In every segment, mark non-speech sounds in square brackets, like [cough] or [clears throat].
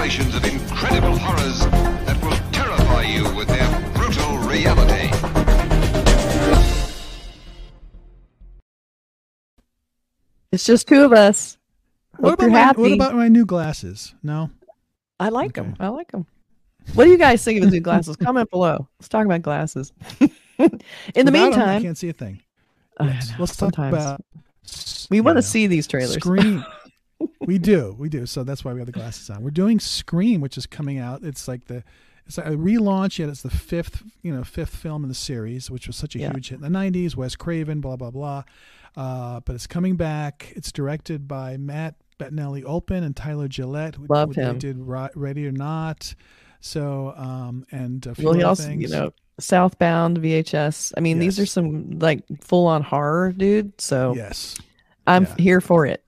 revelations of incredible horrors that will terrify you with their brutal reality. It's just two of us. What Hope about my, happy. what about my new glasses? No. I like Okay. them. I like them. What do you guys think of the new [laughs] glasses? Comment below. Let's talk about glasses. [laughs] In the Without 'em, I can't see a thing. I Yes, know, Let's talk sometimes about. we want to see these trailers. Scream. [laughs] we do, we do. So that's why we have the glasses on. We're doing Scream, which is coming out. It's like the it's like a relaunch. Yet it's the fifth, you know, fifth film in the series, which was such a Yeah. huge hit in the '90s. Wes Craven, blah blah blah. Uh, but it's coming back. It's directed by Matt Bettinelli Olpin and Tyler Gillett. who- Love him. Did Ready or Not. So um and a few Well, he also, things. you know, Southbound VHS. I mean, these are some like full on horror, dude. So yes. I'm yeah. here for it.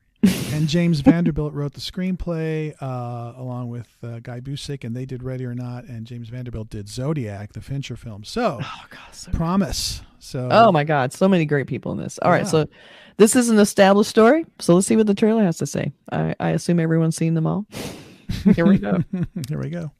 And James Vanderbilt wrote the screenplay uh, along with uh, Guy Busick, and they did Ready or Not, and James Vanderbilt did Zodiac, the Fincher film. So, Oh god, so promise. So, Oh my god, so many great people in this. All right, Yeah. so this is an established story. So let's see what the trailer has to say. I, I assume everyone's seen them all. [laughs] Here we go. [laughs] here we go.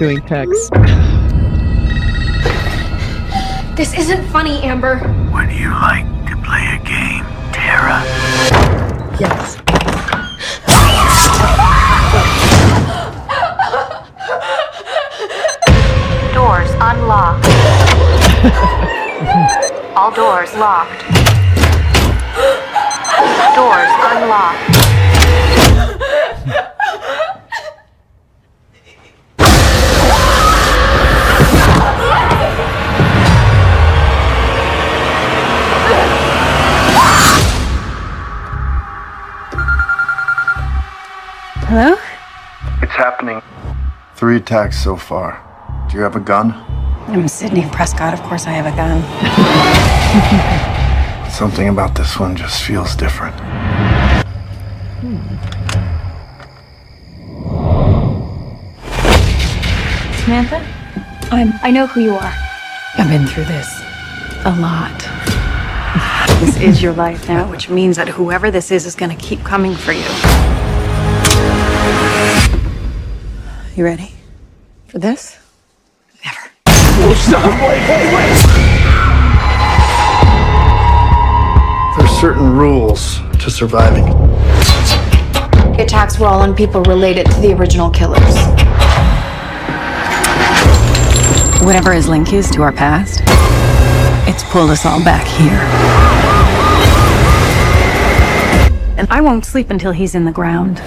Doing text. This isn't funny, Amber. Would you like to play a game, Tara? Yes. Doors unlocked. All doors locked. Doors unlocked. Hello? It's happening. Three attacks so far. Do you have a gun? I'm Sidney Prescott. Of course, I have a gun. [laughs] Something about this one just feels different. Samantha? I'm. I know who you are. I've been through this a lot. [laughs] This is your life now, which means that whoever this is is going to keep coming for you. You ready for this? Never. There's certain rules to surviving. The attacks were all on people related to the original killers. Whatever his link is to our past, it's pulled us all back here. And I won't sleep until he's in the ground.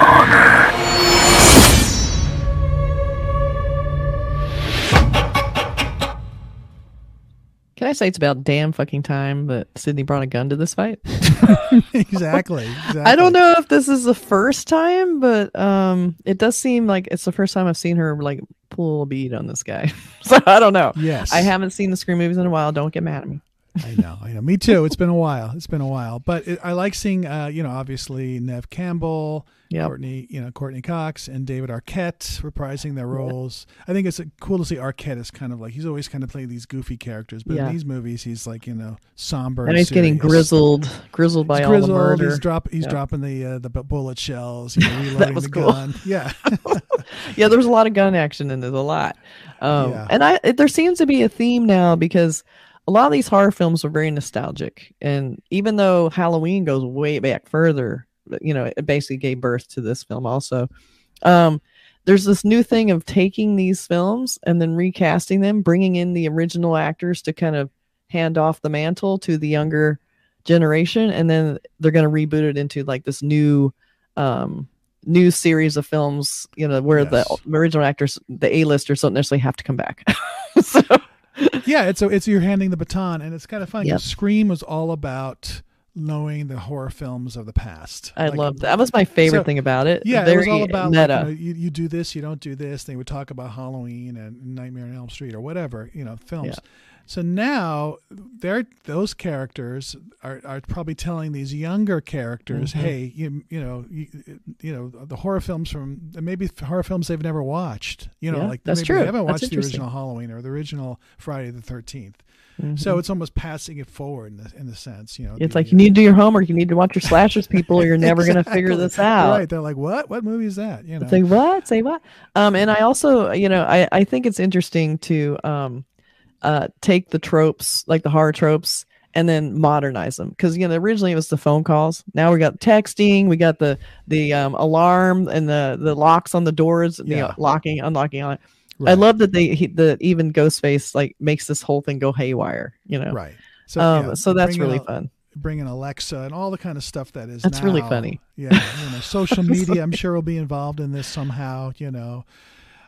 Honor. Can I say it's about damn fucking time that Sidney brought a gun to this fight? exactly, [laughs] exactly. I don't know if this is the first time, but um, it does seem like it's the first time I've seen her like pull a bead on this guy. [laughs] so I don't know. Yes. I haven't seen the Scream movies in a while. Don't get mad at me. I know, I know. Me too. It's been a while. It's been a while, but it, I like seeing, uh, you know, obviously Neve Campbell, Yep. Courteney, you know, Courteney Cox and David Arquette reprising their roles. I think it's uh, cool to see Arquette is kind of like he's always kind of playing these goofy characters, but Yeah. in these movies he's like you know somber. And he's getting serious. grizzled, grizzled by He's all grizzled. the murder. He's drop. He's Yeah. dropping the uh, the bullet shells. [laughs] You know, reloading was the cool. gun. Yeah. [laughs] [laughs] yeah, There's a lot of gun action and there's a lot. Um, Yeah. And I there seems to be a theme now because a lot of these horror films are very nostalgic, and even though Halloween goes way back further, you know, it basically gave birth to this film also. Um, there's this new thing of taking these films and then recasting them, bringing in the original actors to kind of hand off the mantle to the younger generation, and then they're going to reboot it into like this new um new series of films you know where Yes. the original actors the a-listers don't necessarily have to come back [laughs] so yeah, it's so it's you're handing the baton, and it's kind of funny. 'cause Yep. Scream was all about knowing the horror films of the past. I Like, love that. That was my favorite so- thing about it. Yeah, Very it was all about like, meta. you, know, you, you do this, you don't do this. They would talk about Halloween and Nightmare on Elm Street or whatever, you know, films. Yeah. So now they're those characters are, are probably telling these younger characters, Mm-hmm. hey, you you know you, you know the horror films from maybe horror films they've never watched. You know, Yeah, like that's maybe true. they haven't watched the original Halloween or the original Friday the 13th. Mm-hmm. So it's almost passing it forward in the, in the sense, you know. It's the- like you need to do your homework. You need to watch your slashers, people, or you're never going [laughs] to figure this out. Right? They're like, what? What movie is that? You know. Say what? Say what? Um, and I also, you know, I, I think it's interesting to um, uh, take the tropes, like the horror tropes, and then modernize them. Because you know, originally it was the phone calls. Now we got texting. We got the the um, alarm and the the locks on the doors, the Yeah. uh, locking, unlocking on it. I love that they he, the even Ghostface like makes this whole thing go haywire. You know, Right. So, Um, yeah, so that's really a- fun. Bring in Alexa and all the kind of stuff that is. That's really funny. Yeah, you [laughs] know, social media. I'm sure will be involved in this somehow. You know.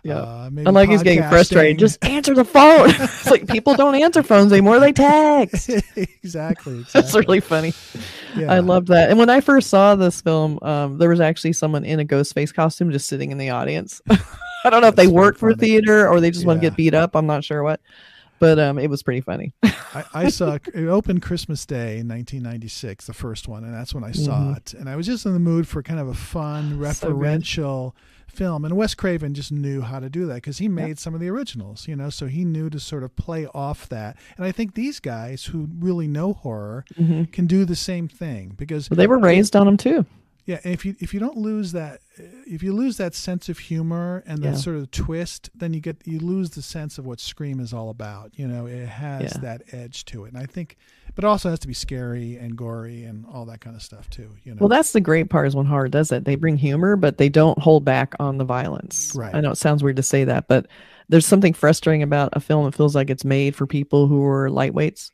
Yeah. Uh, maybe I like he's getting frustrated. Just answer the phone. [laughs] it's like people don't answer phones anymore; they text. [laughs] exactly. That's really funny. Yeah. I loved that. And when I first saw this film, um, there was actually someone in a ghost face costume just sitting in the audience. I don't know if they work for funny. theater or they just want to get beat up. I'm not sure what, but um, it was pretty funny. [laughs] I, I saw it opened Christmas Day in 1996, the first one, and that's when I saw Mm-hmm. it. And I was just in the mood for kind of a fun, referential film. And Wes Craven just knew how to do that because he made some of the originals, you know, so he knew to sort of play off that. And I think these guys who really know horror can do the same thing because But they were raised on them too. Yeah, and if you if you don't lose that, uh, if you lose that sense of humor and that Yeah. sort of twist, then you get you lose the sense of what Scream is all about. You know, it has Yeah. that edge to it, and I think, but it also has to be scary and gory and all that kind of stuff too. You know, Well, that's the great part is when horror does it. They bring humor, but they don't hold back on the violence. Right. I know it sounds weird to say that, but there's something frustrating about a film that feels like it's made for people who are lightweights.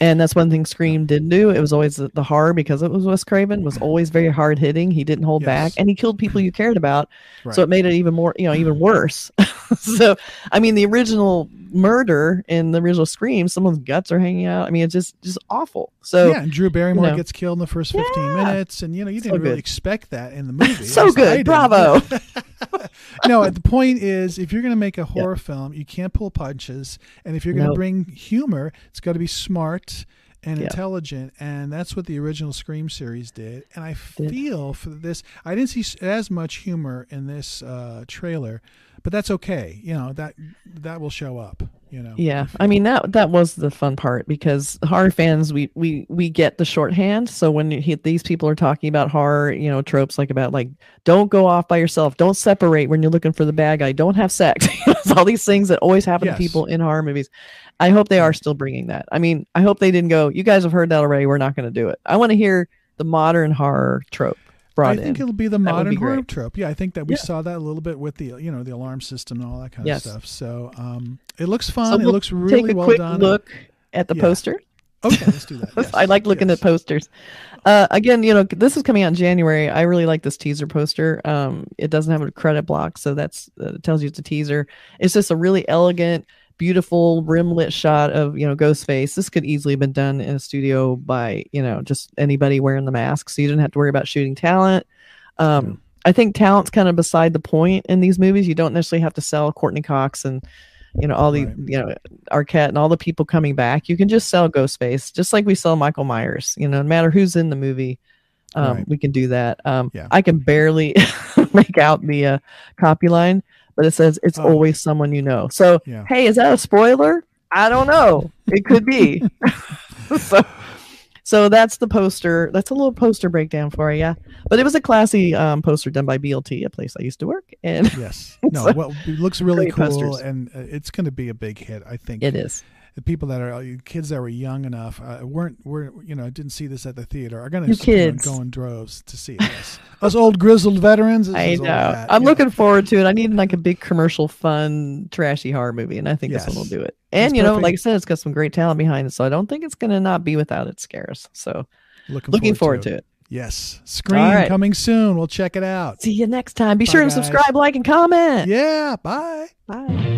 And that's one thing Scream didn't do. It was always the, horror because it was Wes Craven was mm-hmm. always very hard hitting. He didn't hold back, and he killed people you [clears throat] cared about. Right. So it made it even more, you know, even worse. [laughs] so, I mean, the original murder in the original Scream, someone's guts are hanging out. I mean, it's just just awful. So yeah, and Drew Barrymore know. gets killed in the first 15 Yeah. minutes, and you know you didn't really expect that in the movie. So good, bravo. [laughs] [laughs] no, the point is, if you're going to make a horror film, you can't pull punches, and if you're going to bring humor, it's got to be smart and intelligent, and that's what the original Scream series did. And I feel for this, I didn't see as much humor in this uh, trailer, but that's okay. You know that that will show up. You know. Yeah, I mean that that was the fun part because horror fans we we we get the shorthand. So when hit these people are talking about horror, you know tropes like about like don't go off by yourself, don't separate when you're looking for the bad guy, don't have sex. [laughs] it's all these things that always happen Yes. to people in horror movies. I hope they are still bringing that. I mean, I hope they didn't go. You guys have heard that already. We're not going to do it. I want to hear the modern horror trope brought I think in. it'll be the modern horror trope. Yeah, I think that we Yeah. saw that a little bit with the you know the alarm system and all that kind Yes. of stuff. So um, it looks fun. So it we'll looks really take a well quick done. look at the Yeah. poster. Okay, let's do that. [laughs] Yes, I like looking yes. at posters. Uh, again, you know, this is coming out in January. I really like this teaser poster. Um, it doesn't have a credit block, so that's uh, tells you it's a teaser. It's just a really elegant, beautiful rim lit shot of you know Ghostface. This could easily have been done in a studio by you know just anybody wearing the mask, so you didn't have to worry about shooting talent. Um, I think talent's kind of beside the point in these movies. You don't necessarily have to sell Courteney Cox and you know all the Right. you know Arquette and all the people coming back. You can just sell Ghostface, just like we sell Michael Myers. You know, no matter who's in the movie, um, Right. we can do that. Um, Yeah. I can barely [laughs] make out the uh, copy line, but it says it's Oh. always someone you know. So, Yeah. hey, is that a spoiler? I don't know. It could be. [laughs] [laughs] so, so that's the poster. That's a little poster breakdown for you. Yeah, but it was a classy um, poster done by BLT, a place I used to work, and Yes. [laughs] No. well, it looks really cool, posters. and uh, it's going to be a big hit. I think it is. The people that are uh, kids that were young enough uh, weren't were you know didn't see this at the theater are going to go in droves to see this. Us old grizzled veterans. I know. that, I'm know. looking forward to it. I need like a big commercial, fun, trashy horror movie, and I think this one will do it. And It's you know, like I said, it's got some great talent behind it, so I don't think it's gonna not be without its scares. So Looking, looking forward to it. Yes. Scream right. coming soon. We'll check it out. See you next time. Be Bye, sure to guys. subscribe, like, and comment. Yeah. Bye. Bye.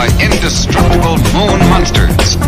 by indestructible moon monsters.